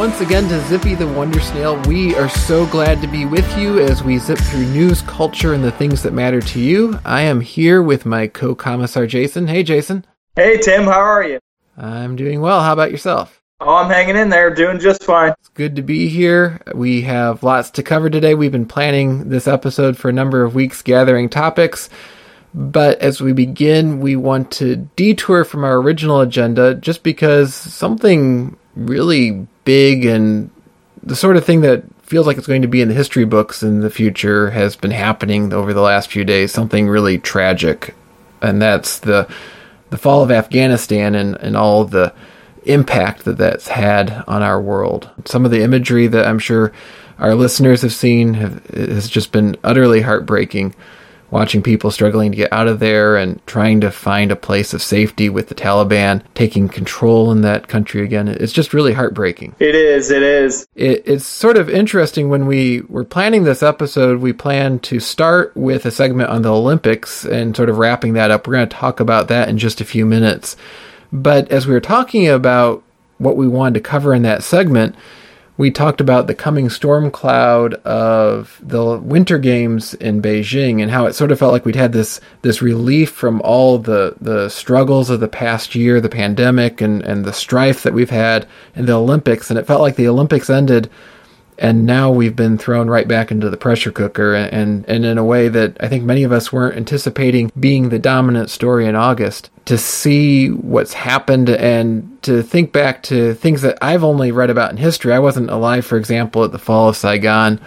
once again to Zippy the Wonder Snail. We are so glad to be with you as we zip through news, culture, and the things that matter to you. I am here with my co commissar Jason. Hey, Jason. Hey, Tim, how are you? I'm doing well. How about yourself? Oh, I'm hanging in there, doing just fine. It's good to be here. We have lots to cover today. We've been planning this episode for a number of weeks, gathering topics. But as we begin, we want to detour from our original agenda just because something really big and the sort of thing that feels like it's going to be in the history books in the future has been happening over the last few days. Something really tragic. And that's the the fall of Afghanistan and, and all the impact that that's had on our world. Some of the imagery that I'm sure our listeners have seen have, has just been utterly heartbreaking watching people struggling to get out of there and trying to find a place of safety with the Taliban taking control in that country again. It's just really heartbreaking. It is, it is. It, it's sort of interesting when we were planning this episode, we planned to start with a segment on the Olympics and sort of wrapping that up. We're going to talk about that in just a few minutes. But as we were talking about what we wanted to cover in that segment, we talked about the coming storm cloud of the winter games in Beijing and how it sort of felt like we'd had this this relief from all the the struggles of the past year, the pandemic and and the strife that we've had in the Olympics. And it felt like the Olympics ended and now we've been thrown right back into the pressure cooker and, and in a way that I think many of us weren't anticipating being the dominant story in August. To see what's happened and to think back to things that I've only read about in history. I wasn't alive, for example, at the fall of Saigon.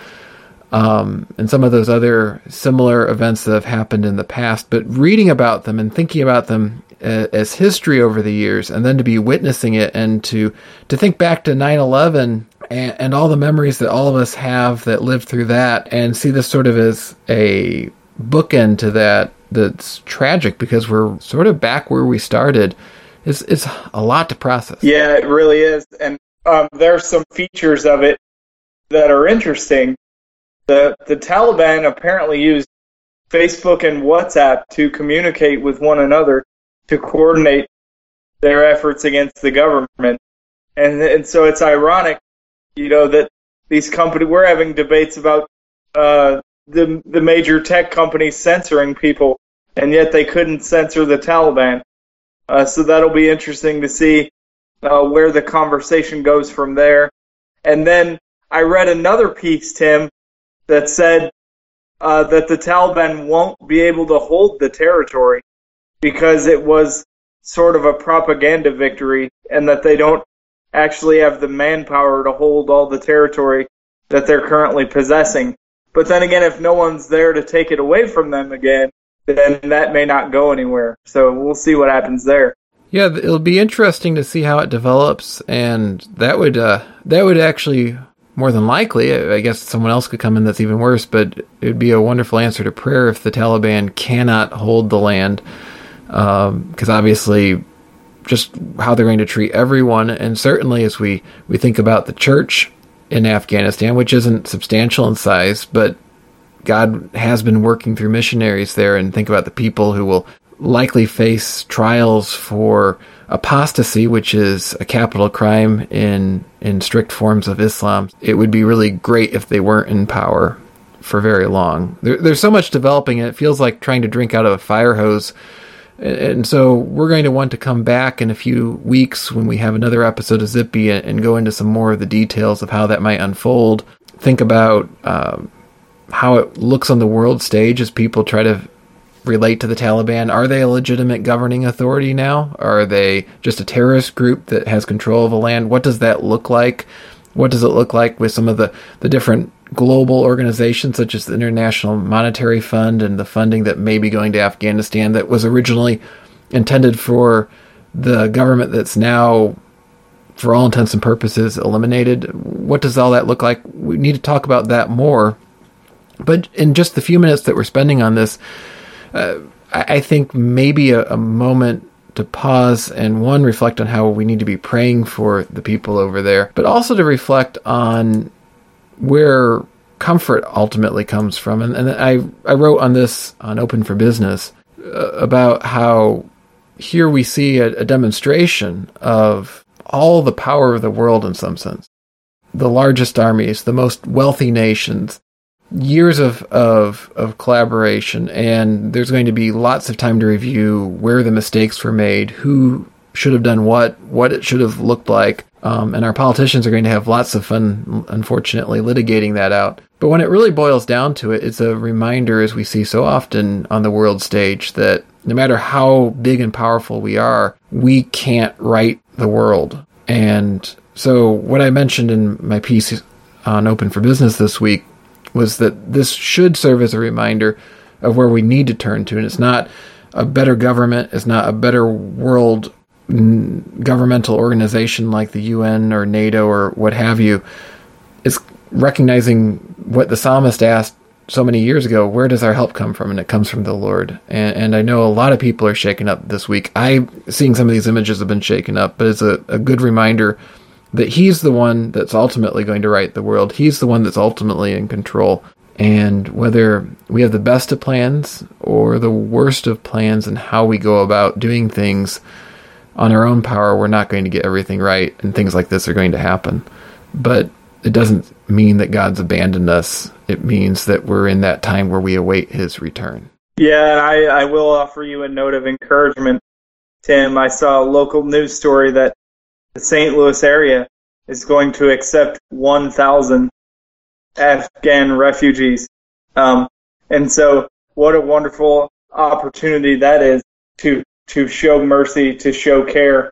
Um, and some of those other similar events that have happened in the past, but reading about them and thinking about them as history over the years, and then to be witnessing it and to to think back to 9/11 and, and all the memories that all of us have that lived through that, and see this sort of as a bookend to that that's tragic because we're sort of back where we started. It's, it's a lot to process. Yeah, it really is. And um, there's some features of it that are interesting. The, the Taliban apparently used Facebook and WhatsApp to communicate with one another to coordinate their efforts against the government. And, and so it's ironic you know that these companies we're having debates about uh, the the major tech companies censoring people, and yet they couldn't censor the Taliban. Uh, so that'll be interesting to see uh, where the conversation goes from there. And then I read another piece, Tim, that said uh, that the Taliban won't be able to hold the territory because it was sort of a propaganda victory, and that they don't actually have the manpower to hold all the territory that they're currently possessing. But then again, if no one's there to take it away from them again, then that may not go anywhere. So we'll see what happens there. Yeah, it'll be interesting to see how it develops, and that would uh, that would actually more than likely, I guess someone else could come in that's even worse, but it would be a wonderful answer to prayer if the Taliban cannot hold the land, because um, obviously just how they're going to treat everyone. And certainly, as we, we think about the church in Afghanistan, which isn't substantial in size, but God has been working through missionaries there, and think about the people who will likely face trials for apostasy, which is a capital crime in in strict forms of Islam. It would be really great if they weren't in power for very long. There, there's so much developing, and it feels like trying to drink out of a fire hose and so we're going to want to come back in a few weeks when we have another episode of Zippy and go into some more of the details of how that might unfold. Think about um, how it looks on the world stage as people try to relate to the Taliban. Are they a legitimate governing authority now? Are they just a terrorist group that has control of a land? What does that look like? What does it look like with some of the, the different global organizations such as the International Monetary Fund and the funding that may be going to Afghanistan that was originally intended for the government that's now, for all intents and purposes, eliminated? What does all that look like? We need to talk about that more. But in just the few minutes that we're spending on this, uh, I think maybe a, a moment to pause and one reflect on how we need to be praying for the people over there, but also to reflect on where comfort ultimately comes from. And, and I I wrote on this on Open for Business uh, about how here we see a, a demonstration of all the power of the world in some sense. The largest armies, the most wealthy nations, years of, of, of collaboration, and there's going to be lots of time to review where the mistakes were made, who should have done what, what it should have looked like. Um, and our politicians are going to have lots of fun, unfortunately, litigating that out. But when it really boils down to it, it's a reminder, as we see so often on the world stage, that no matter how big and powerful we are, we can't right the world. And so, what I mentioned in my piece on Open for Business this week was that this should serve as a reminder of where we need to turn to. And it's not a better government, it's not a better world governmental organization like the UN or NATO or what have you. is recognizing what the psalmist asked so many years ago where does our help come from? And it comes from the lord. And, and i know a lot of people are shaken up this week. I seeing some of these images have been shaken up but it's a, a good reminder that he's the one that's ultimately going to right the world. He's the one that's ultimately in control. And whether we have the best of plans or the worst of plans and how we go about doing things on our own power we're not going to get everything right and things like this are going to happen but it doesn't mean that God's abandoned us. It means that we're in that time where we await his return. Yeah, and I, I will offer you a note of encouragement, Tim. I saw a local news story that the St. Louis area is going to accept 1,000 Afghan refugees. Um, and so, what a wonderful opportunity that is to to show mercy, to show care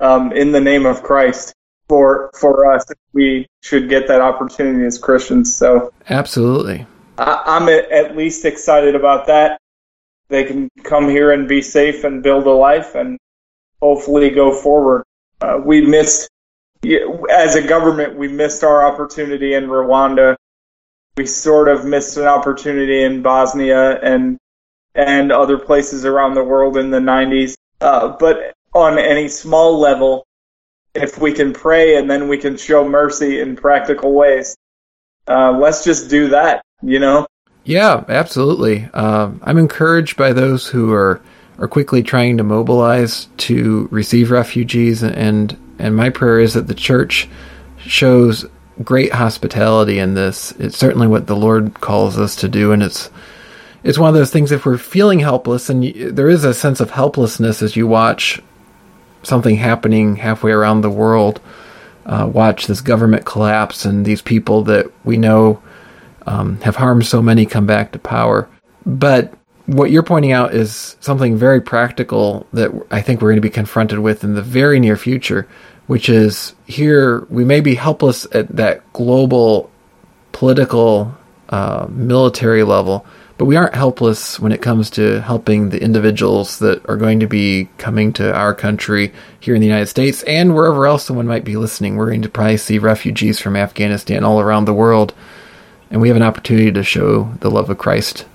um, in the name of Christ for for us. We should get that opportunity as Christians. So absolutely, I, am at least excited about that. They can come here and be safe and build a life and hopefully go forward. Uh, we missed, as a government, we missed our opportunity in Rwanda. We sort of missed an opportunity in Bosnia and and other places around the world in the 90s. Uh, but on any small level, if we can pray and then we can show mercy in practical ways, uh, let's just do that, you know? Yeah, absolutely. Um, I'm encouraged by those who are, are quickly trying to mobilize to receive refugees, and, and my prayer is that the church shows great hospitality in this. It's certainly what the Lord calls us to do, and it's it's one of those things. If we're feeling helpless, and you, there is a sense of helplessness as you watch something happening halfway around the world, uh, watch this government collapse and these people that we know um, have harmed so many come back to power. But what you're pointing out is something very practical that I think we're going to be confronted with in the very near future, which is here we may be helpless at that global political uh, military level but we aren't helpless when it comes to helping the individuals that are going to be coming to our country here in the United States and wherever else someone might be listening. We're going to probably see refugees from Afghanistan all around the world, and we have an opportunity to show the love of Christ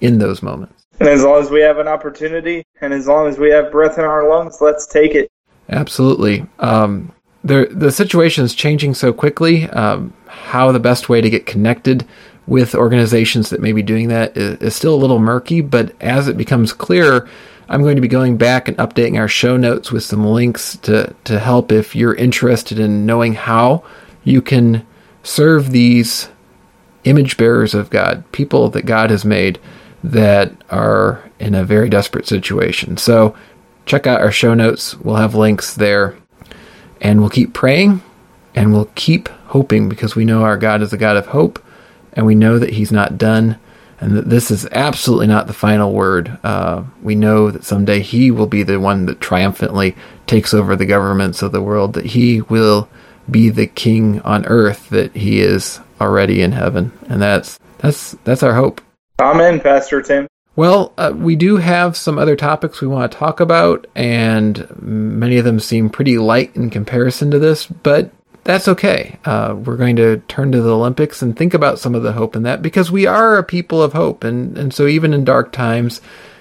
in those moments. And as long as we have an opportunity, and as long as we have breath in our lungs, let's take it. Absolutely. Um, the the situation is changing so quickly. Um, how the best way to get connected with organizations that may be doing that is, still a little murky, but as it becomes clearer, I'm going to be going back and updating our show notes with some links to, to help if you're interested in knowing how you can serve these image bearers of God, people that God has made that are in a very desperate situation. So check out our show notes. We'll have links there. And we'll keep praying and we'll keep hoping because we know our God is a God of hope and we know that he's not done and that this is absolutely not the final word. Uh, we know that someday he will be the one that triumphantly takes over the governments of the world, that he will be the king on earth that he is already in heaven. And that's that's that's our hope. Amen, Pastor Tim. Well, uh, we do have some other topics we want to talk about, and many of them seem pretty light in comparison to this, but that's okay. Uh, we're going to turn to the Olympics and think about some of the hope in that because we are a people of hope. And, and so even in dark times,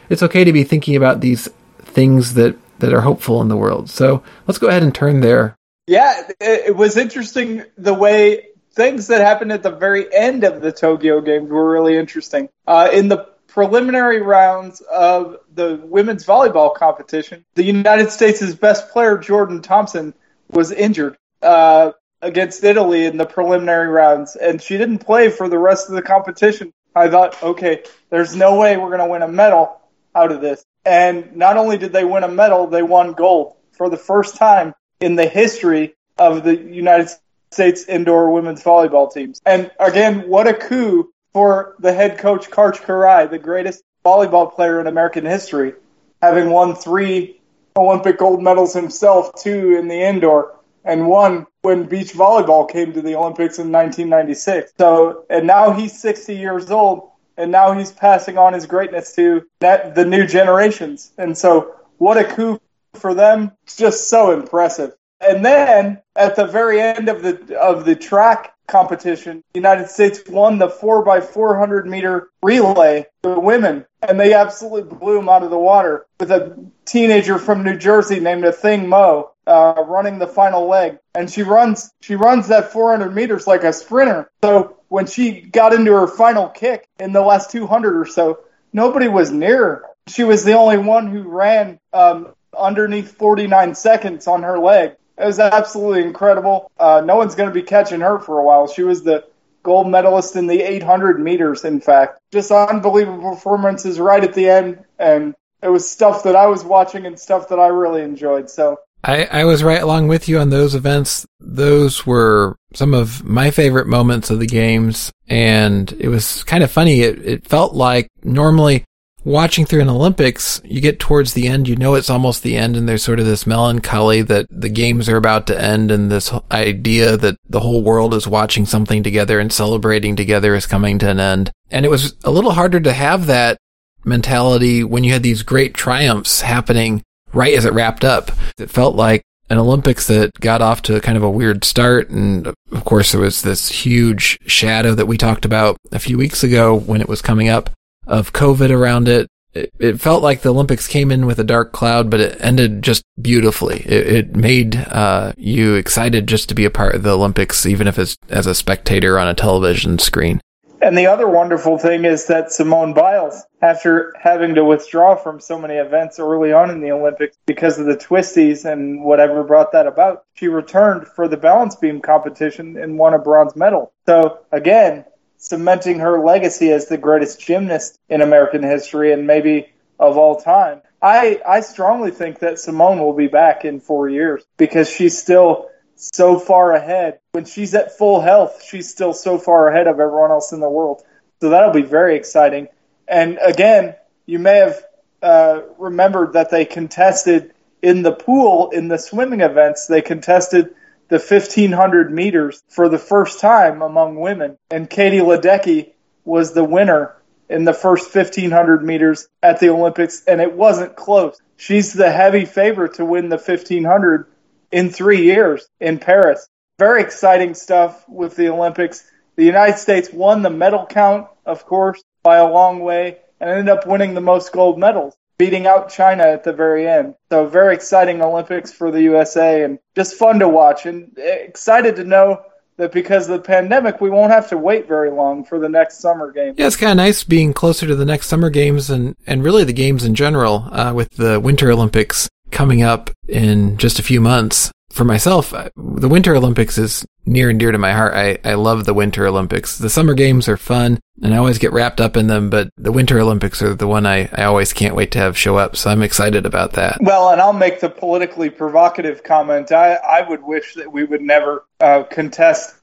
it's okay to be thinking about these things that, that are hopeful in the world. So let's go ahead and turn there. Yeah, it was interesting the way things that happened at the very end of the Tokyo Games were really interesting. Uh, in the preliminary rounds of the women's volleyball competition, the United States' best player, Jordan Thompson, was injured uh, against Italy in the preliminary rounds, and she didn't play for the rest of the competition. I thought, okay, there's no way we're going to win a medal out of this. And not only did they win a medal, they won gold for the first time in the history of the United States indoor women's volleyball teams. And again, what a coup for the head coach Karch Kiraly, the greatest volleyball player in American history, having won three Olympic gold medals himself, two in the indoor, and one when beach volleyball came to the Olympics in 1996. So, and now he's 60 years old, and now he's passing on his greatness to that, the new generations. And so, what a coup for them! It's just so impressive. And then at the very end of the of the track competition, the United States won the 4 by 400 meter relay, the women, and they absolutely blew them out of the water with a teenager from New Jersey named Athing Mu uh, running the final leg, and she runs she runs that 400 meters like a sprinter. So when she got into her final kick in the last 200 or so, nobody was near her. She was the only one who ran um, underneath 49 seconds on her leg. It was absolutely incredible. Uh, no one's going to be catching her for a while. She was the gold medalist in the 800 meters, in fact. Just unbelievable performances right at the end. And it was stuff that I was watching and stuff that I really enjoyed. So I, I was right along with you on those events. Those were some of my favorite moments of the games. And it was kind of funny. It, it felt like normally watching through an Olympics, you get towards the end, you know it's almost the end, and there's sort of this melancholy that the games are about to end, and this idea that the whole world is watching something together and celebrating together is coming to an end. And it was a little harder to have that mentality when you had these great triumphs happening right as it wrapped up. It felt like an Olympics that got off to kind of a weird start. And of course, there was this huge shadow that we talked about a few weeks ago when it was coming up of COVID around it. It, it felt like the Olympics came in with a dark cloud, but it ended just beautifully. It, it made uh, you excited just to be a part of the Olympics, even if it's as a spectator on a television screen. And the other wonderful thing is that Simone Biles, after having to withdraw from so many events early on in the Olympics because of the twisties and whatever brought that about, she returned for the balance beam competition and won a bronze medal. So again, cementing her legacy as the greatest gymnast in American history and maybe of all time. I, I strongly think that Simone will be back in four years because she's still so far ahead. When she's at full health, she's still so far ahead of everyone else in the world. So that'll be very exciting. And again, you may have uh, remembered that they contested in the pool in the swimming events. They contested the 1500 meters for the first time among women. And Katie Ledecky was the winner in the first 1500 meters at the Olympics, and it wasn't close. She's the heavy favorite to win the 1500 in three years in Paris. Very exciting stuff with the Olympics. The United States won the medal count, of course, by a long way, and ended up winning the most gold medals beating out China at the very end. So very exciting Olympics for the USA and just fun to watch and excited to know that because of the pandemic, we won't have to wait very long for the next summer games. Yeah, it's kind of nice being closer to the next summer games and, and really the games in general, uh, with the Winter Olympics coming up in just a few months for myself, the Winter Olympics is near and dear to my heart. I, I love the Winter Olympics. The Summer Games are fun and I always get wrapped up in them, but the Winter Olympics are the one I, I always can't wait to have show up. So I'm excited about that. Well, and I'll make the politically provocative comment. I, I would wish that we would never uh, contest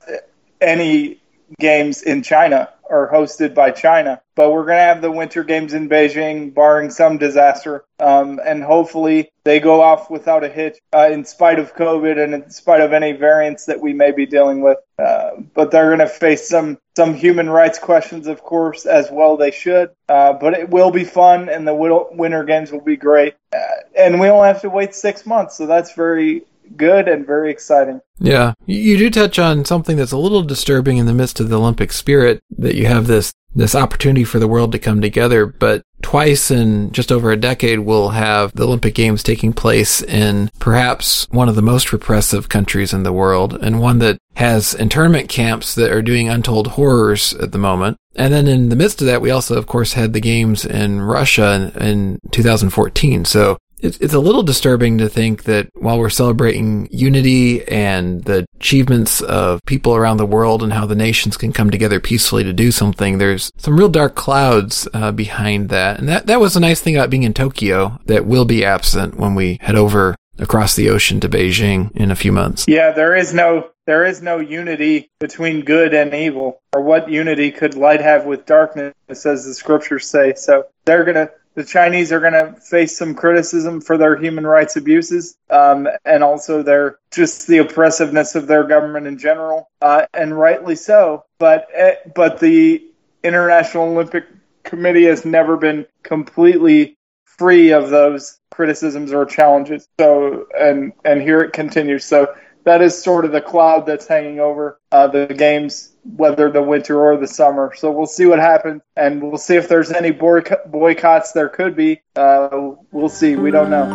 any games in China are hosted by China. But we're going to have the Winter Games in Beijing, barring some disaster. Um, and hopefully they go off without a hitch, uh, in spite of COVID and in spite of any variants that we may be dealing with. Uh, but they're going to face some, some human rights questions, of course, as well they should. Uh, but it will be fun, and the Winter Games will be great. Uh, and we only have to wait six months, so that's very good and very exciting. Yeah. You do touch on something that's a little disturbing in the midst of the Olympic spirit that you have this this opportunity for the world to come together, but twice in just over a decade we'll have the Olympic Games taking place in perhaps one of the most repressive countries in the world and one that has internment camps that are doing untold horrors at the moment. And then in the midst of that, we also, of course, had the games in Russia in, in 2014. So it's, it's a little disturbing to think that while we're celebrating unity and the achievements of people around the world and how the nations can come together peacefully to do something, there's some real dark clouds uh, behind that. And that, that was a nice thing about being in Tokyo that will be absent when we head over across the ocean to Beijing in a few months. Yeah, there is no there is no unity between good and evil, or what unity could light have with darkness, as the scriptures say. So they're gonna the Chinese are going to face some criticism for their human rights abuses um, and also their just the oppressiveness of their government in general, uh, and rightly so. But uh, but the International Olympic Committee has never been completely free of those criticisms or challenges. So and and here it continues. So that is sort of the cloud that's hanging over uh, the games, whether the winter or the summer. So we'll see what happens, and we'll see if there's any boycotts. There could be. Uh, we'll see. We don't know.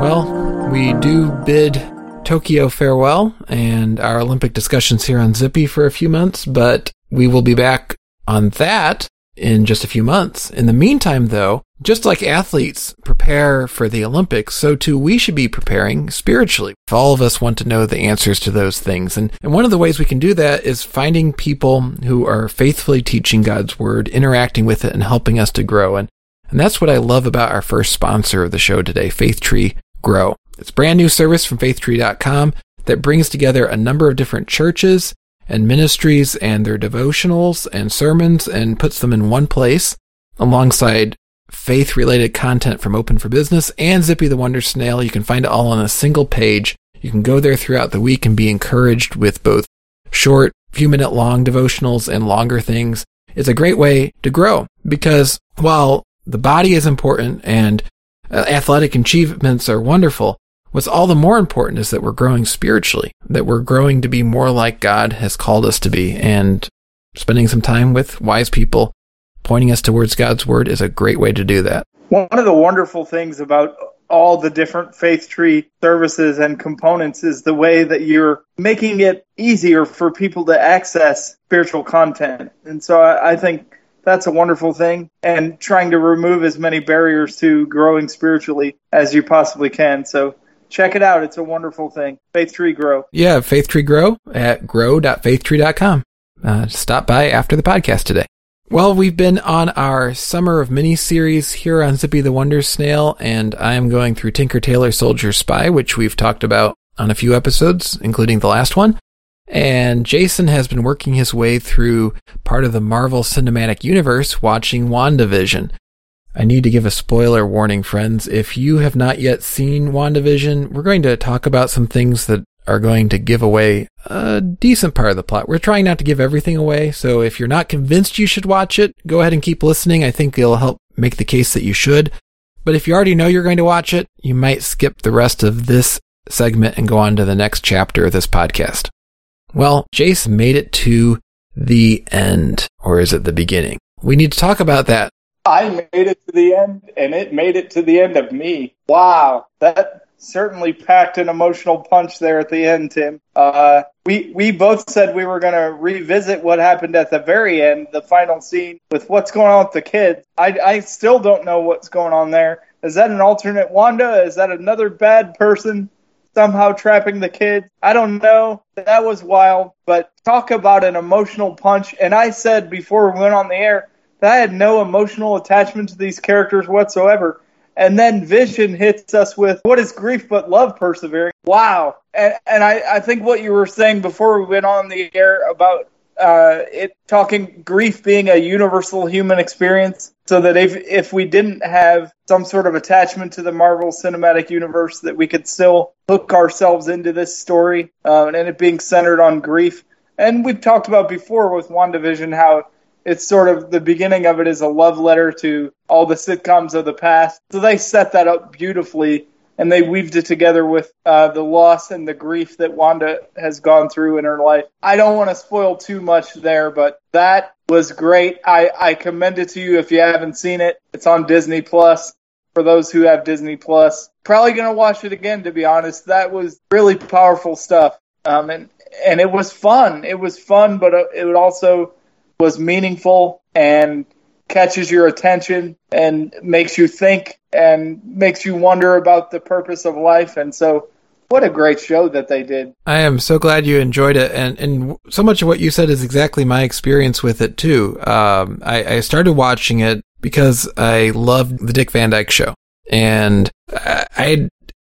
Well, we do bid Tokyo farewell and our Olympic discussions here on Zippy for a few months, but we will be back on that in just a few months. In the meantime, though, just like athletes prepare for the Olympics, so too we should be preparing spiritually. If All of us want to know the answers to those things. And, and one of the ways we can do that is finding people who are faithfully teaching God's word, interacting with it, and helping us to grow. And, and that's what I love about our first sponsor of the show today, Faith Tree Grow. It's brand new service from faithtree.com that brings together a number of different churches and ministries and their devotionals and sermons and puts them in one place alongside faith related content from Open for Business and Zippy the Wonder Snail. You can find it all on a single page. You can go there throughout the week and be encouraged with both short, few minute long devotionals and longer things. It's a great way to grow because while the body is important and uh, athletic achievements are wonderful, What's all the more important is that we're growing spiritually, that we're growing to be more like God has called us to be. And spending some time with wise people pointing us towards God's word is a great way to do that. One of the wonderful things about all the different faith tree services and components is the way that you're making it easier for people to access spiritual content. And so I, think that's a wonderful thing and trying to remove as many barriers to growing spiritually as you possibly can. So check it out. It's a wonderful thing. Faith Tree Grow. Yeah, Faith Tree Grow at grow.faithtree.com. Uh, stop by after the podcast today. Well, we've been on our Summer of Mini series here on Zippy the Wonder Snail, and I am going through Tinker Tailor Soldier Spy, which we've talked about on a few episodes, including the last one. And Jason has been working his way through part of the Marvel Cinematic Universe watching WandaVision. I need to give a spoiler warning, friends. If you have not yet seen WandaVision, we're going to talk about some things that are going to give away a decent part of the plot. We're trying not to give everything away, so if you're not convinced you should watch it, go ahead and keep listening. I think it'll help make the case that you should. But if you already know you're going to watch it, you might skip the rest of this segment and go on to the next chapter of this podcast. Well, Jace made it to the end, or is it the beginning? We need to talk about that I made it to the end, and it made it to the end of me. Wow, that certainly packed an emotional punch there at the end, Tim. Uh, we we both said we were going to revisit what happened at the very end, the final scene with what's going on with the kids. I I still don't know what's going on there. Is that an alternate Wanda? Is that another bad person? somehow trapping the kids. I don't know. That was wild. But talk about an emotional punch. And I said before we went on the air, that I had no emotional attachment to these characters whatsoever. And then Vision hits us with what is grief but love persevering. Wow. And, and I, I think what you were saying before we went on the air about uh, it talking grief being a universal human experience, so that if if we didn't have some sort of attachment to the Marvel Cinematic Universe, that we could still hook ourselves into this story uh, and it being centered on grief. And we've talked about before with WandaVision how it's sort of the beginning of it is a love letter to all the sitcoms of the past. So they set that up beautifully and they weaved it together with uh, the loss and the grief that Wanda has gone through in her life. I don't want to spoil too much there, but that was great. I, I commend it to you if you haven't seen it. It's on Disney Plus for those who have Disney Plus. Probably going to watch it again, to be honest. That was really powerful stuff. um, and and it was fun. It was fun, but uh, it also was meaningful and catches your attention and makes you think and makes you wonder about the purpose of life. And so, what a great show that they did. I am so glad you enjoyed it. And, and so much of what you said is exactly my experience with it, too. Um, I, I started watching it because I loved the Dick Van Dyke show. And I, I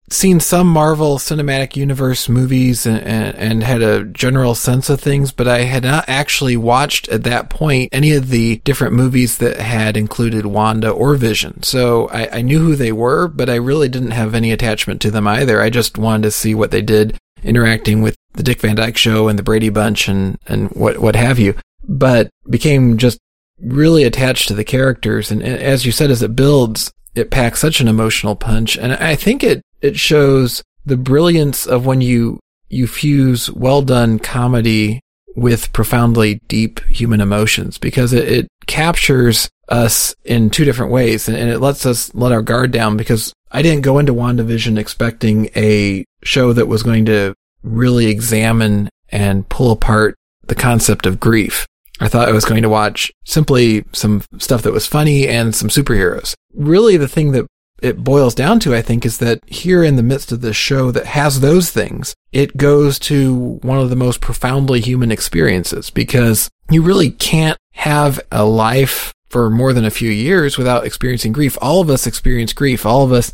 seen some Marvel Cinematic Universe movies and, and, and, had a general sense of things, but I had not actually watched at that point any of the different movies that had included Wanda or Vision. So I, I knew who they were, but I really didn't have any attachment to them either. I just wanted to see what they did interacting with the Dick Van Dyke show and the Brady Bunch and, and what, what have you, but became just really attached to the characters. And as you said, as it builds, it packs such an emotional punch. And I think it it shows the brilliance of when you you fuse well done comedy with profoundly deep human emotions because it, it captures us in two different ways and, and, it lets us let our guard down because I didn't go into WandaVision expecting a show that was going to really examine and pull apart the concept of grief. I thought I was going to watch simply some stuff that was funny and some superheroes. Really the thing that it boils down to, I think, is that here in the midst of this show that has those things, it goes to one of the most profoundly human experiences because you really can't have a life for more than a few years without experiencing grief. All of us experience grief. All of us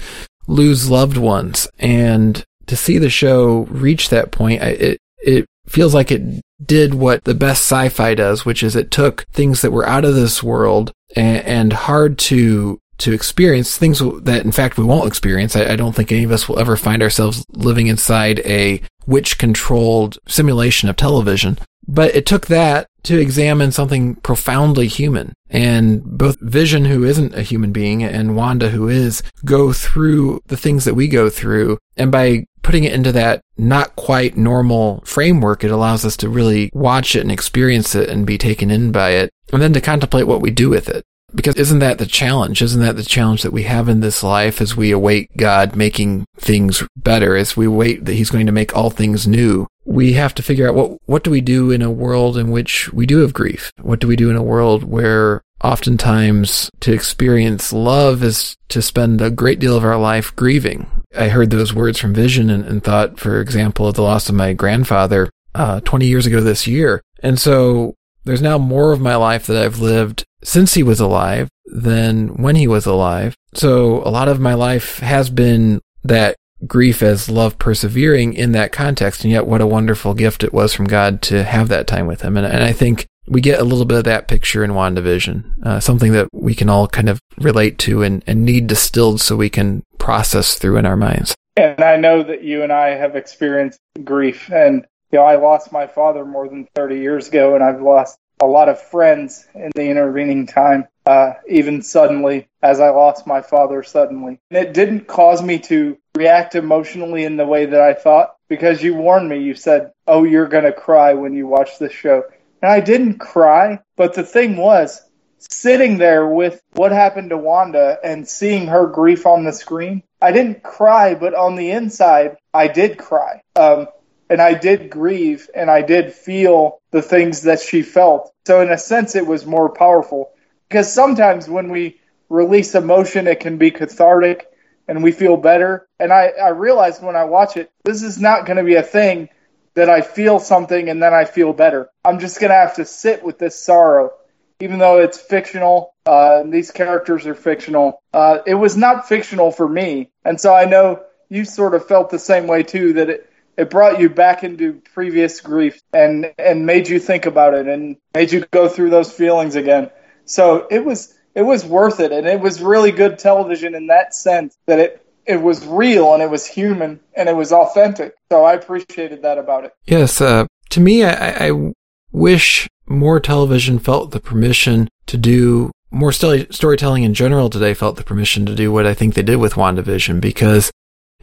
lose loved ones. And to see the show reach that point, it, it feels like it did what the best sci-fi does, which is it took things that were out of this world and, and hard to to experience things that in fact we won't experience. I, I, don't think any of us will ever find ourselves living inside a witch controlled simulation of television. But it took that to examine something profoundly human. And both Vision, who isn't a human being, and Wanda, who is, go through the things that we go through. And by putting it into that not quite normal framework, it allows us to really watch it and experience it and be taken in by it. And then to contemplate what we do with it. Because isn't that the challenge? Isn't that the challenge that we have in this life as we await God making things better, as we wait that He's going to make all things new? We have to figure out what, what do we do in a world in which we do have grief? What do we do in a world where oftentimes to experience love is to spend a great deal of our life grieving? I heard those words from Vision and, and thought, for example, of the loss of my grandfather, uh, 20 years ago this year. And so there's now more of my life that I've lived since he was alive than when he was alive. So a lot of my life has been that grief as love persevering in that context. And yet what a wonderful gift it was from God to have that time with him. And, and I think we get a little bit of that picture in WandaVision, uh, something that we can all kind of relate to and, and need distilled so we can process through in our minds. And I know that you and I have experienced grief and you know, I lost my father more than 30 years ago, and I've lost a lot of friends in the intervening time, uh, even suddenly, as I lost my father suddenly. And it didn't cause me to react emotionally in the way that I thought because you warned me. You said, Oh, you're going to cry when you watch this show. And I didn't cry, but the thing was, sitting there with what happened to Wanda and seeing her grief on the screen, I didn't cry, but on the inside, I did cry. Um, and I did grieve and I did feel the things that she felt. So in a sense, it was more powerful because sometimes when we release emotion, it can be cathartic and we feel better. And I, I realized when I watch it, this is not going to be a thing that I feel something and then I feel better. I'm just going to have to sit with this sorrow, even though it's fictional. Uh, these characters are fictional. Uh, it was not fictional for me. And so I know you sort of felt the same way too, that it, it brought you back into previous grief and and made you think about it and made you go through those feelings again. So it was it was worth it and it was really good television in that sense that it it was real and it was human and it was authentic. So I appreciated that about it. Yes, uh, to me, I, I wish more television felt the permission to do more storytelling in general today felt the permission to do what I think they did with WandaVision because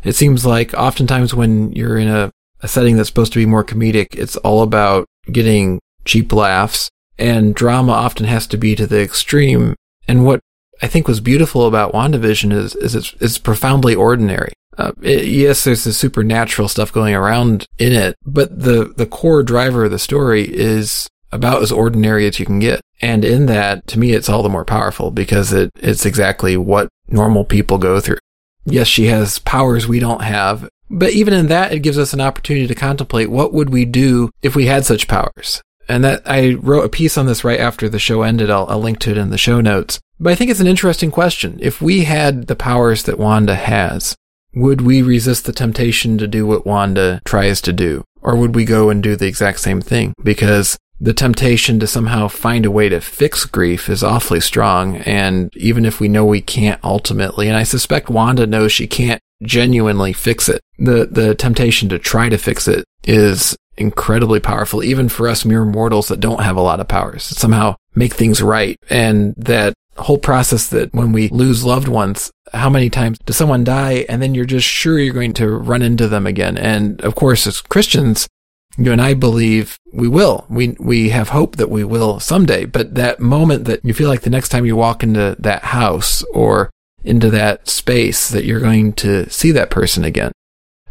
it seems like oftentimes when you're in a, a setting that's supposed to be more comedic, it's all about getting cheap laughs and drama often has to be to the extreme. And what I think was beautiful about WandaVision is, is it's, it's profoundly ordinary. Uh, it, yes, there's the supernatural stuff going around in it, but the, the core driver of the story is about as ordinary as you can get. And in that, to me, it's all the more powerful because it, it's exactly what normal people go through. Yes, she has powers we don't have, but even in that, it gives us an opportunity to contemplate what would we do if we had such powers? And that I wrote a piece on this right after the show ended. I'll, I'll link to it in the show notes. But I think it's an interesting question. If we had the powers that Wanda has, would we resist the temptation to do what Wanda tries to do? Or would we go and do the exact same thing? Because the temptation to somehow find a way to fix grief is awfully strong. And even if we know we can't ultimately, and I suspect Wanda knows she can't genuinely fix it, the, the temptation to try to fix it is incredibly powerful, even for us mere mortals that don't have a lot of powers. Somehow make things right. And that whole process that when we lose loved ones, how many times does someone die and then you're just sure you're going to run into them again? And of course, as Christians, you and I believe we will. We, we have hope that we will someday. But that moment that you feel like the next time you walk into that house or into that space that you're going to see that person again.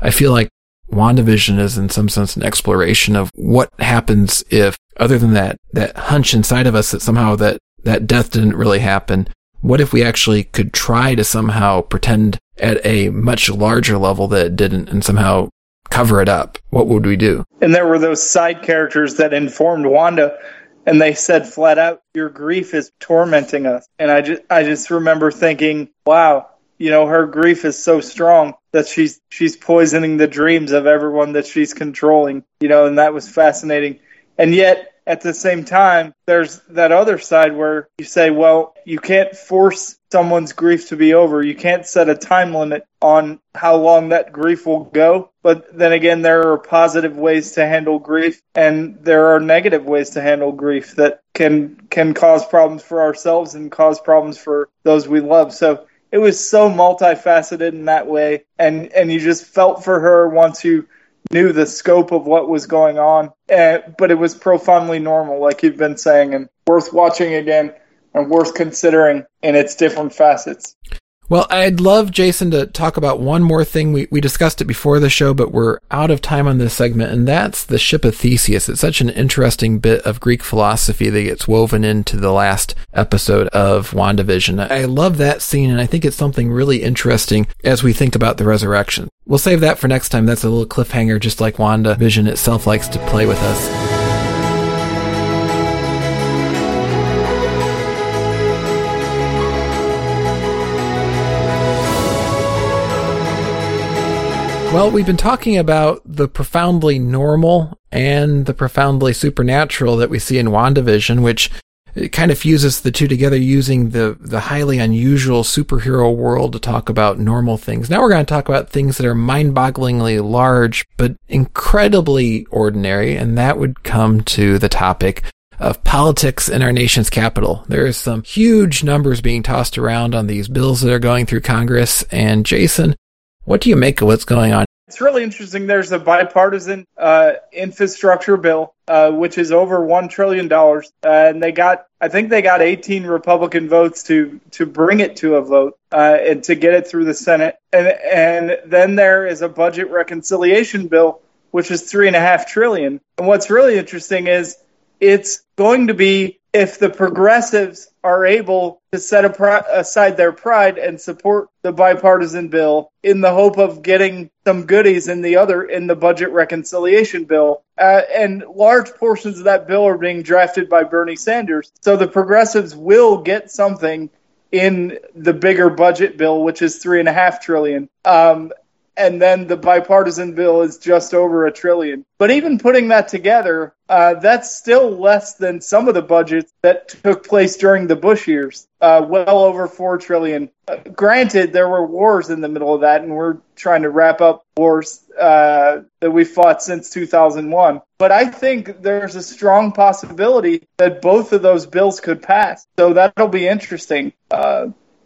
I feel like WandaVision is in some sense an exploration of what happens if, other than that, that hunch inside of us that somehow that, that death didn't really happen, what if we actually could try to somehow pretend at a much larger level that it didn't and somehow cover it up? What would we do? And there were those side characters that informed Wanda and they said flat out, your grief is tormenting us. And I just, I just remember thinking, wow, you know, her grief is so strong that she's, she's poisoning the dreams of everyone that she's controlling, you know, and that was fascinating. And yet at the same time, there's that other side where you say, well, you can't force someone's grief to be over. You can't set a time limit on how long that grief will go. But then again, there are positive ways to handle grief and there are negative ways to handle grief that can, can cause problems for ourselves and cause problems for those we love. So it was so multifaceted in that way. And, and you just felt for her once you knew the scope of what was going on, uh, but it was profoundly normal, like you've been saying, and worth watching again and worth considering in its different facets. Well, I'd love Jason to talk about one more thing. We, we discussed it before the show, but we're out of time on this segment, and that's the ship of Theseus. It's such an interesting bit of Greek philosophy that gets woven into the last episode of WandaVision. I love that scene, and I think it's something really interesting as we think about the resurrection. We'll save that for next time. That's a little cliffhanger, just like WandaVision itself likes to play with us. Well, we've been talking about the profoundly normal and the profoundly supernatural that we see in WandaVision, which kind of fuses the two together using the, the highly unusual superhero world to talk about normal things. Now we're going to talk about things that are mind bogglingly large, but incredibly ordinary. And that would come to the topic of politics in our nation's capital. There is some huge numbers being tossed around on these bills that are going through Congress. And Jason, what do you make of what's going on? It's really interesting. There's a bipartisan uh, infrastructure bill, uh, which is over one trillion dollars, uh, and they got, I think they got 18 Republican votes to to bring it to a vote uh, and to get it through the Senate. And and then there is a budget reconciliation bill, which is three and a half trillion. And what's really interesting is it's going to be if the progressives are able to set aside their pride and support the bipartisan bill in the hope of getting some goodies in the other in the budget reconciliation bill uh, and large portions of that bill are being drafted by Bernie Sanders. So the progressives will get something in the bigger budget bill which is three and a half trillion. Um, and then the bipartisan bill is just over a trillion. But even putting that together, uh, that's still less than some of the budgets that took place during the Bush years, uh, well over four trillion. Uh, granted, there were wars in the middle of that, and we're trying to wrap up wars uh, that we fought since 2001. But I think there's a strong possibility that both of those bills could pass. So that'll be interesting.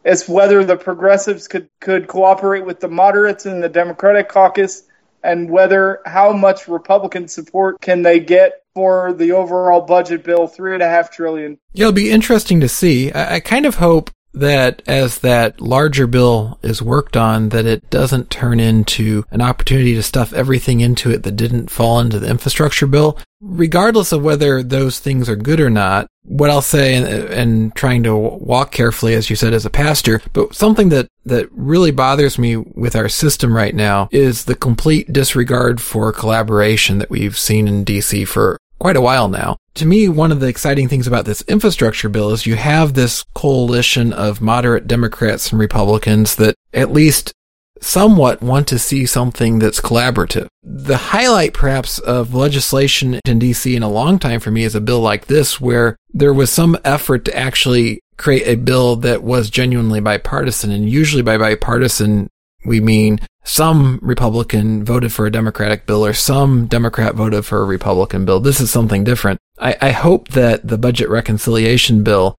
As whether the progressives could, could cooperate with the moderates in the Democratic caucus and whether how much Republican support can they get for the overall budget bill, three and a half trillion. It'll be interesting to see. I, I kind of hope that as that larger bill is worked on, that it doesn't turn into an opportunity to stuff everything into it that didn't fall into the infrastructure bill. Regardless of whether those things are good or not, what I'll say and, and trying to walk carefully, as you said, as a pastor, but something that, that really bothers me with our system right now is the complete disregard for collaboration that we've seen in DC for quite a while now. To me, one of the exciting things about this infrastructure bill is you have this coalition of moderate Democrats and Republicans that at least somewhat want to see something that's collaborative. The highlight perhaps of legislation in DC in a long time for me is a bill like this where there was some effort to actually create a bill that was genuinely bipartisan and usually by bipartisan we mean some Republican voted for a Democratic bill or some Democrat voted for a Republican bill. This is something different. I, I hope that the budget reconciliation bill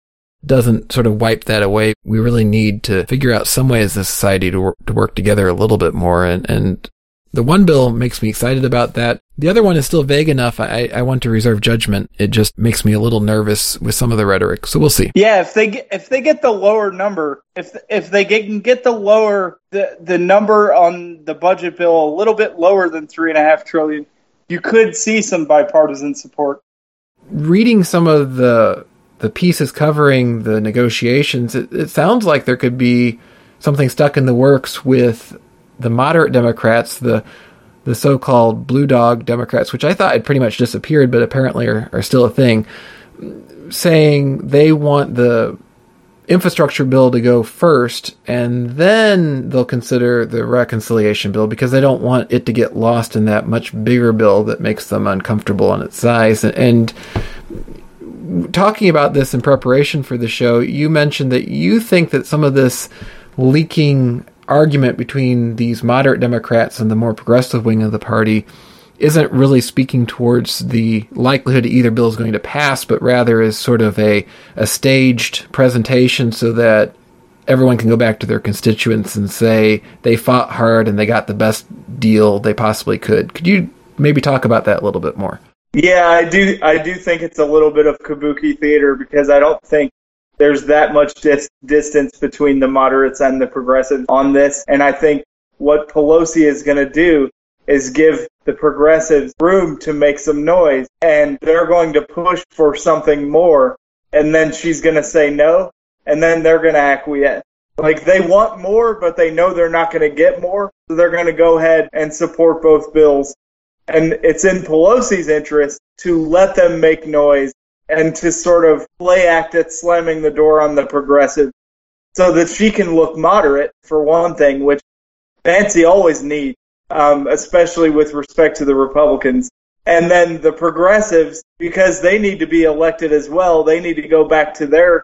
doesn't sort of wipe that away. We really need to figure out some way as a society to work, to work together a little bit more. And, and the one bill makes me excited about that. The other one is still vague enough. I, I want to reserve judgment. It just makes me a little nervous with some of the rhetoric. So we'll see. Yeah, if they get, if they get the lower number, if if they can get the lower the the number on the budget bill a little bit lower than three and a half trillion, you could see some bipartisan support. Reading some of the the pieces covering the negotiations, it, it sounds like there could be something stuck in the works with the moderate Democrats, the the so-called blue dog Democrats, which I thought had pretty much disappeared, but apparently are, are still a thing, saying they want the infrastructure bill to go first, and then they'll consider the reconciliation bill because they don't want it to get lost in that much bigger bill that makes them uncomfortable on its size. And talking about this in preparation for the show, you mentioned that you think that some of this leaking argument between these moderate Democrats and the more progressive wing of the party isn't really speaking towards the likelihood either bill is going to pass, but rather is sort of a, a staged presentation so that everyone can go back to their constituents and say they fought hard and they got the best deal they possibly could. Could you maybe talk about that a little bit more? Yeah, I do. I do think it's a little bit of kabuki theater because I don't think there's that much dis- distance between the moderates and the progressives on this. And I think what Pelosi is going to do is give the progressives room to make some noise and they're going to push for something more. And then she's going to say no. And then they're going to acquiesce. Like they want more, but they know they're not going to get more. So they're going to go ahead and support both bills. And it's in Pelosi's interest to let them make noise and to sort of play act at slamming the door on the progressive so that she can look moderate for one thing, which Nancy always needs, um, especially with respect to the Republicans. And then the progressives, because they need to be elected as well, they need to go back to their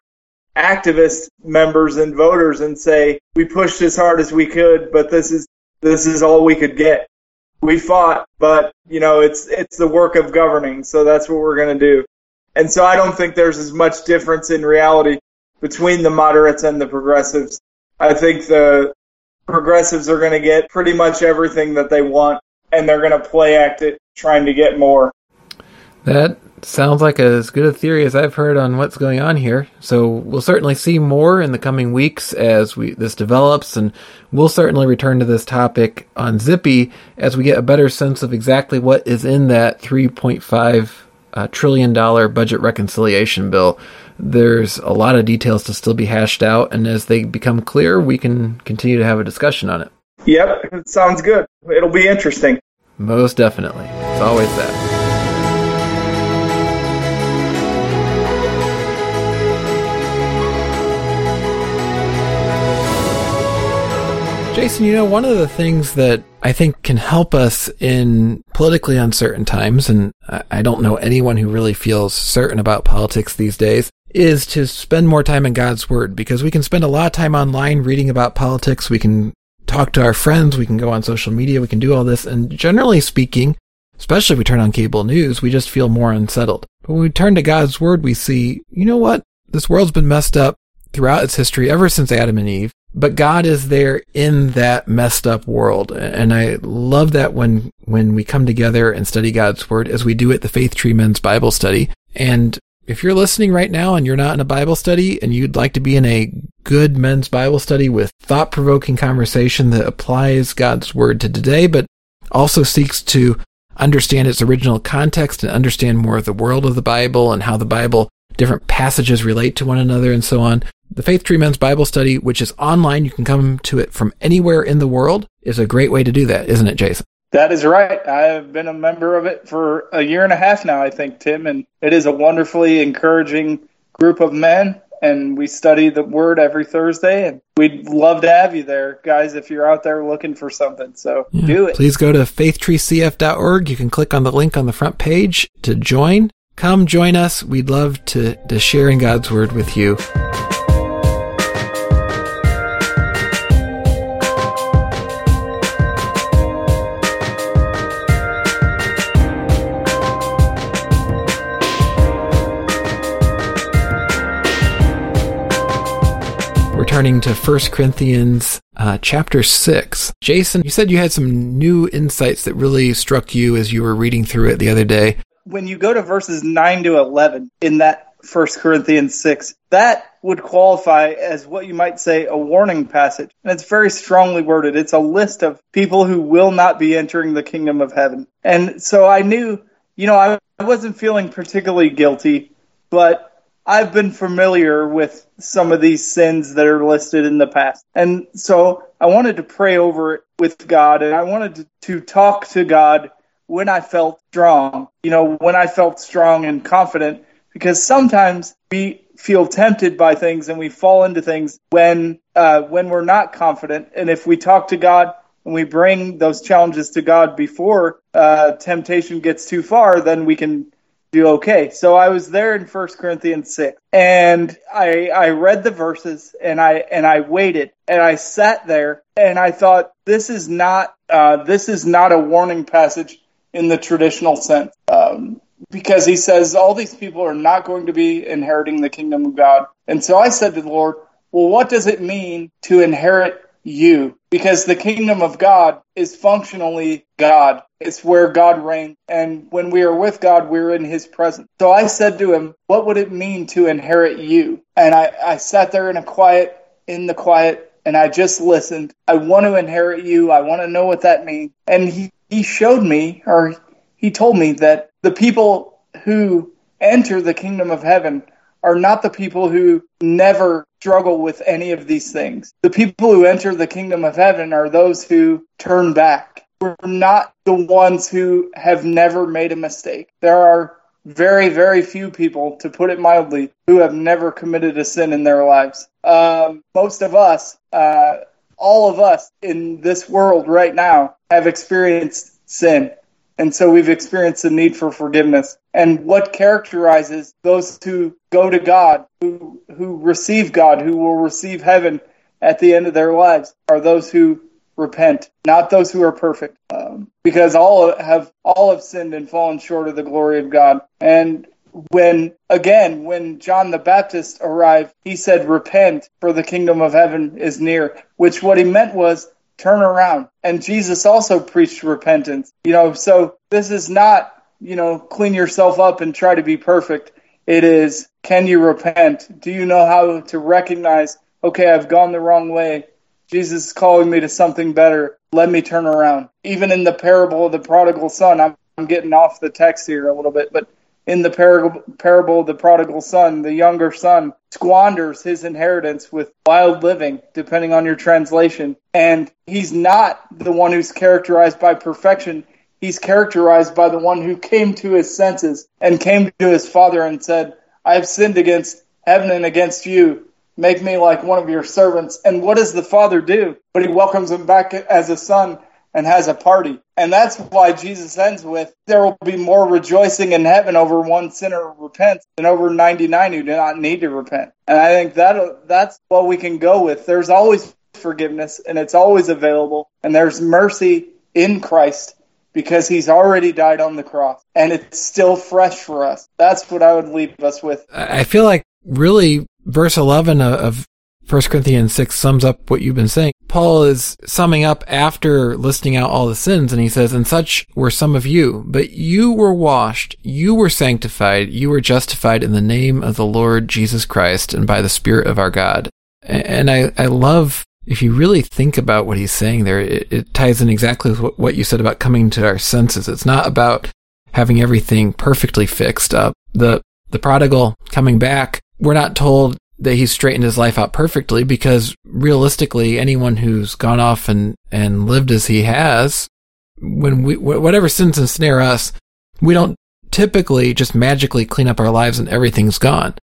activist members and voters and say, we pushed as hard as we could, but this is, this is all we could get. We fought, but you know, it's, it's the work of governing. So that's what we're going to do. And so I don't think there's as much difference in reality between the moderates and the progressives. I think the progressives are going to get pretty much everything that they want, and they're going to play act it trying to get more. That sounds like as good a theory as I've heard on what's going on here. So we'll certainly see more in the coming weeks as we this develops, and we'll certainly return to this topic on Zippy as we get a better sense of exactly what is in that 3.5 uh, trillion dollar budget reconciliation bill. There's a lot of details to still be hashed out, and as they become clear, we can continue to have a discussion on it. Yep, it sounds good. It'll be interesting. Most definitely. It's always that. Jason, you know, one of the things that I think can help us in politically uncertain times, and I don't know anyone who really feels certain about politics these days, is to spend more time in God's Word because we can spend a lot of time online reading about politics. We can talk to our friends. We can go on social media. We can do all this. And generally speaking, especially if we turn on cable news, we just feel more unsettled. But when we turn to God's Word, we see, you know what? This world's been messed up throughout its history ever since Adam and Eve but God is there in that messed up world. And I love that when, when we come together and study God's word as we do at the Faith Tree Men's Bible study. And if you're listening right now and you're not in a Bible study and you'd like to be in a good men's Bible study with thought provoking conversation that applies God's word to today, but also seeks to understand its original context and understand more of the world of the Bible and how the Bible, different passages relate to one another and so on. The Faith Tree Men's Bible Study, which is online, you can come to it from anywhere in the world, is a great way to do that, isn't it, Jason? That is right. I've been a member of it for a year and a half now, I think, Tim, and it is a wonderfully encouraging group of men. And we study the word every Thursday, and we'd love to have you there, guys, if you're out there looking for something. So yeah. do it. Please go to faithtreecf.org. You can click on the link on the front page to join. Come join us. We'd love to, to share in God's word with you. turning to 1 Corinthians uh, chapter 6. Jason, you said you had some new insights that really struck you as you were reading through it the other day. When you go to verses 9 to 11 in that First Corinthians 6, that would qualify as what you might say a warning passage. And it's very strongly worded. It's a list of people who will not be entering the kingdom of heaven. And so I knew, you know, I wasn't feeling particularly guilty, but I've been familiar with some of these sins that are listed in the past. And so I wanted to pray over it with God and I wanted to, to talk to God when I felt strong, you know, when I felt strong and confident, because sometimes we feel tempted by things and we fall into things when, uh, when we're not confident. And if we talk to God and we bring those challenges to God before, uh, temptation gets too far, then we can do okay. So I was there in First Corinthians 6 and I I read the verses and I and I waited and I sat there and I thought this is not uh, this is not a warning passage in the traditional sense. Um, because he says all these people are not going to be inheriting the kingdom of God. And so I said to the Lord, well, what does it mean to inherit you because the kingdom of God is functionally God. It's where God reigns. And when we are with God, we're in his presence. So I said to him, what would it mean to inherit you? And I, I sat there in a quiet, in the quiet, and I just listened. I want to inherit you. I want to know what that means. And he, he showed me, or he told me that the people who enter the kingdom of heaven are not the people who never struggle with any of these things. The people who enter the kingdom of heaven are those who turn back. We're not the ones who have never made a mistake. There are very, very few people, to put it mildly, who have never committed a sin in their lives. Um, most of us, uh, all of us in this world right now, have experienced sin. And so we've experienced the need for forgiveness. And what characterizes those who go to God, who, who receive God, who will receive heaven at the end of their lives, are those who repent, not those who are perfect, um, because all have all have sinned and fallen short of the glory of God. And when again, when John the Baptist arrived, he said, "Repent, for the kingdom of heaven is near." Which what he meant was turn around. And Jesus also preached repentance. You know, so this is not, you know, clean yourself up and try to be perfect. It is, can you repent? Do you know how to recognize, okay, I've gone the wrong way. Jesus is calling me to something better. Let me turn around. Even in the parable of the prodigal son, I'm, I'm getting off the text here a little bit, but in the parable, parable of the prodigal son, the younger son squanders his inheritance with wild living, depending on your translation. And he's not the one who's characterized by perfection. He's characterized by the one who came to his senses and came to his father and said, I have sinned against heaven and against you. Make me like one of your servants. And what does the father do? But he welcomes him back as a son and has a party. And that's why Jesus ends with, there will be more rejoicing in heaven over one sinner who repents than over 99 who do not need to repent. And I think that that's what we can go with. There's always forgiveness and it's always available and there's mercy in Christ because he's already died on the cross and it's still fresh for us. That's what I would leave us with. I feel like really verse 11 of 1 Corinthians 6 sums up what you've been saying. Paul is summing up after listing out all the sins, and he says, And such were some of you, but you were washed, you were sanctified, you were justified in the name of the Lord Jesus Christ and by the Spirit of our God. And I, I love, if you really think about what he's saying there, it, it ties in exactly with what you said about coming to our senses. It's not about having everything perfectly fixed up. The, the prodigal coming back, we're not told that he's straightened his life out perfectly because realistically, anyone who's gone off and, and lived as he has, when we, whatever sins ensnare us, we don't typically just magically clean up our lives and everything's gone.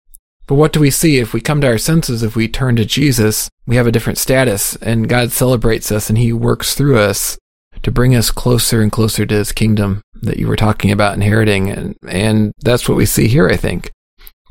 But what do we see if we come to our senses, if we turn to Jesus, we have a different status and God celebrates us and he works through us to bring us closer and closer to his kingdom that you were talking about inheriting. And, and that's what we see here, I think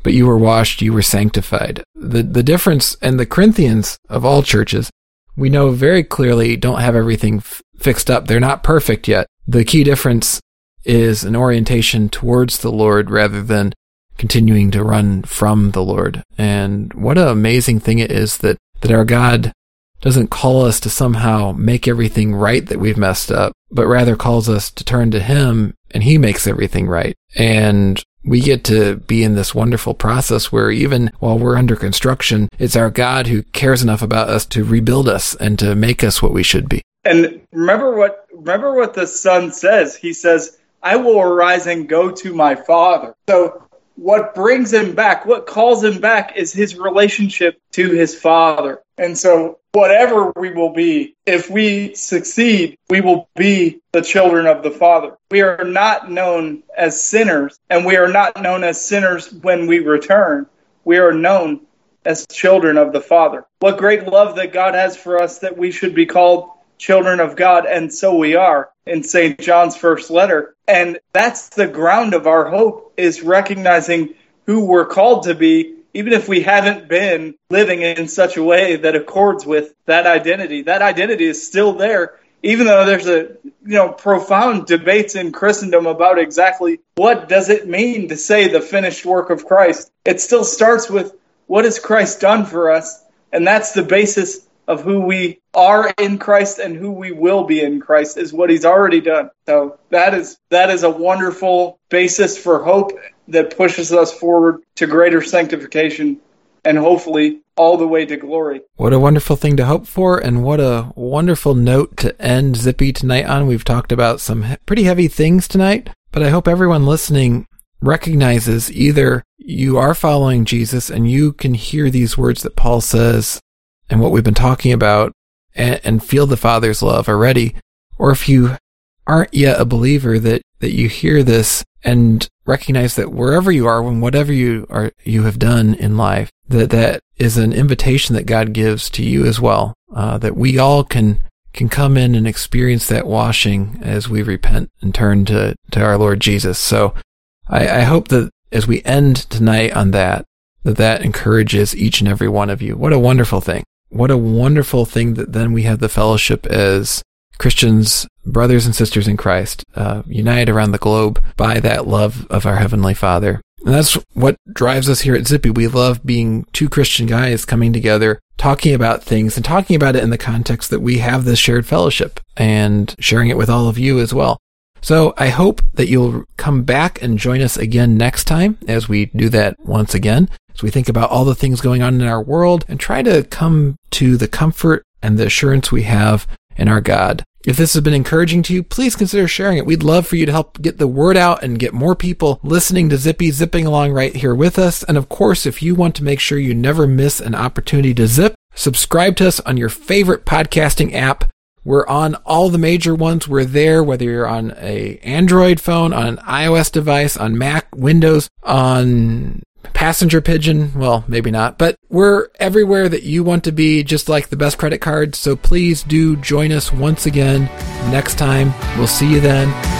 but you were washed, you were sanctified. The, the difference, and the Corinthians of all churches, we know very clearly don't have everything f- fixed up. They're not perfect yet. The key difference is an orientation towards the Lord rather than continuing to run from the Lord. And what an amazing thing it is that, that our God doesn't call us to somehow make everything right that we've messed up, but rather calls us to turn to Him and He makes everything right. And we get to be in this wonderful process where even while we're under construction, it's our God who cares enough about us to rebuild us and to make us what we should be. And remember what remember what the son says. He says, "I will arise and go to my father." So what brings him back, what calls him back is his relationship to his father. And so whatever we will be, if we succeed, we will be the children of the Father. We are not known as sinners, and we are not known as sinners when we return. We are known as children of the Father. What great love that God has for us that we should be called children of God, and so we are in St. John's first letter. And that's the ground of our hope is recognizing who we're called to be even if we haven't been living in such a way that accords with that identity, that identity is still there. Even though there's a you know profound debates in Christendom about exactly what does it mean to say the finished work of Christ, it still starts with what has Christ done for us, and that's the basis of who we are in Christ and who we will be in Christ is what he's already done. So that is that is a wonderful basis for hope that pushes us forward to greater sanctification and hopefully all the way to glory. What a wonderful thing to hope for, and what a wonderful note to end Zippy tonight on. We've talked about some pretty heavy things tonight, but I hope everyone listening recognizes either you are following Jesus and you can hear these words that Paul says and what we've been talking about and, and feel the Father's love already, or if you aren't yet a believer, that, that you hear this and recognize that wherever you are, when whatever you are, you have done in life, that that is an invitation that God gives to you as well. Uh, that we all can can come in and experience that washing as we repent and turn to to our Lord Jesus. So, I, I hope that as we end tonight on that, that that encourages each and every one of you. What a wonderful thing! What a wonderful thing that then we have the fellowship as Christians, brothers and sisters in Christ, uh, united around the globe by that love of our Heavenly Father. And that's what drives us here at Zippy. We love being two Christian guys coming together, talking about things and talking about it in the context that we have this shared fellowship and sharing it with all of you as well. So I hope that you'll come back and join us again next time as we do that once again. As we think about all the things going on in our world and try to come to the comfort and the assurance we have in our God. If this has been encouraging to you, please consider sharing it. We'd love for you to help get the word out and get more people listening to Zippy, zipping along right here with us. And of course, if you want to make sure you never miss an opportunity to zip, subscribe to us on your favorite podcasting app. We're on all the major ones. We're there, whether you're on a Android phone, on an iOS device, on Mac, Windows, on passenger pigeon. Well, maybe not, but we're everywhere that you want to be, just like the best credit card. So please do join us once again next time. We'll see you then.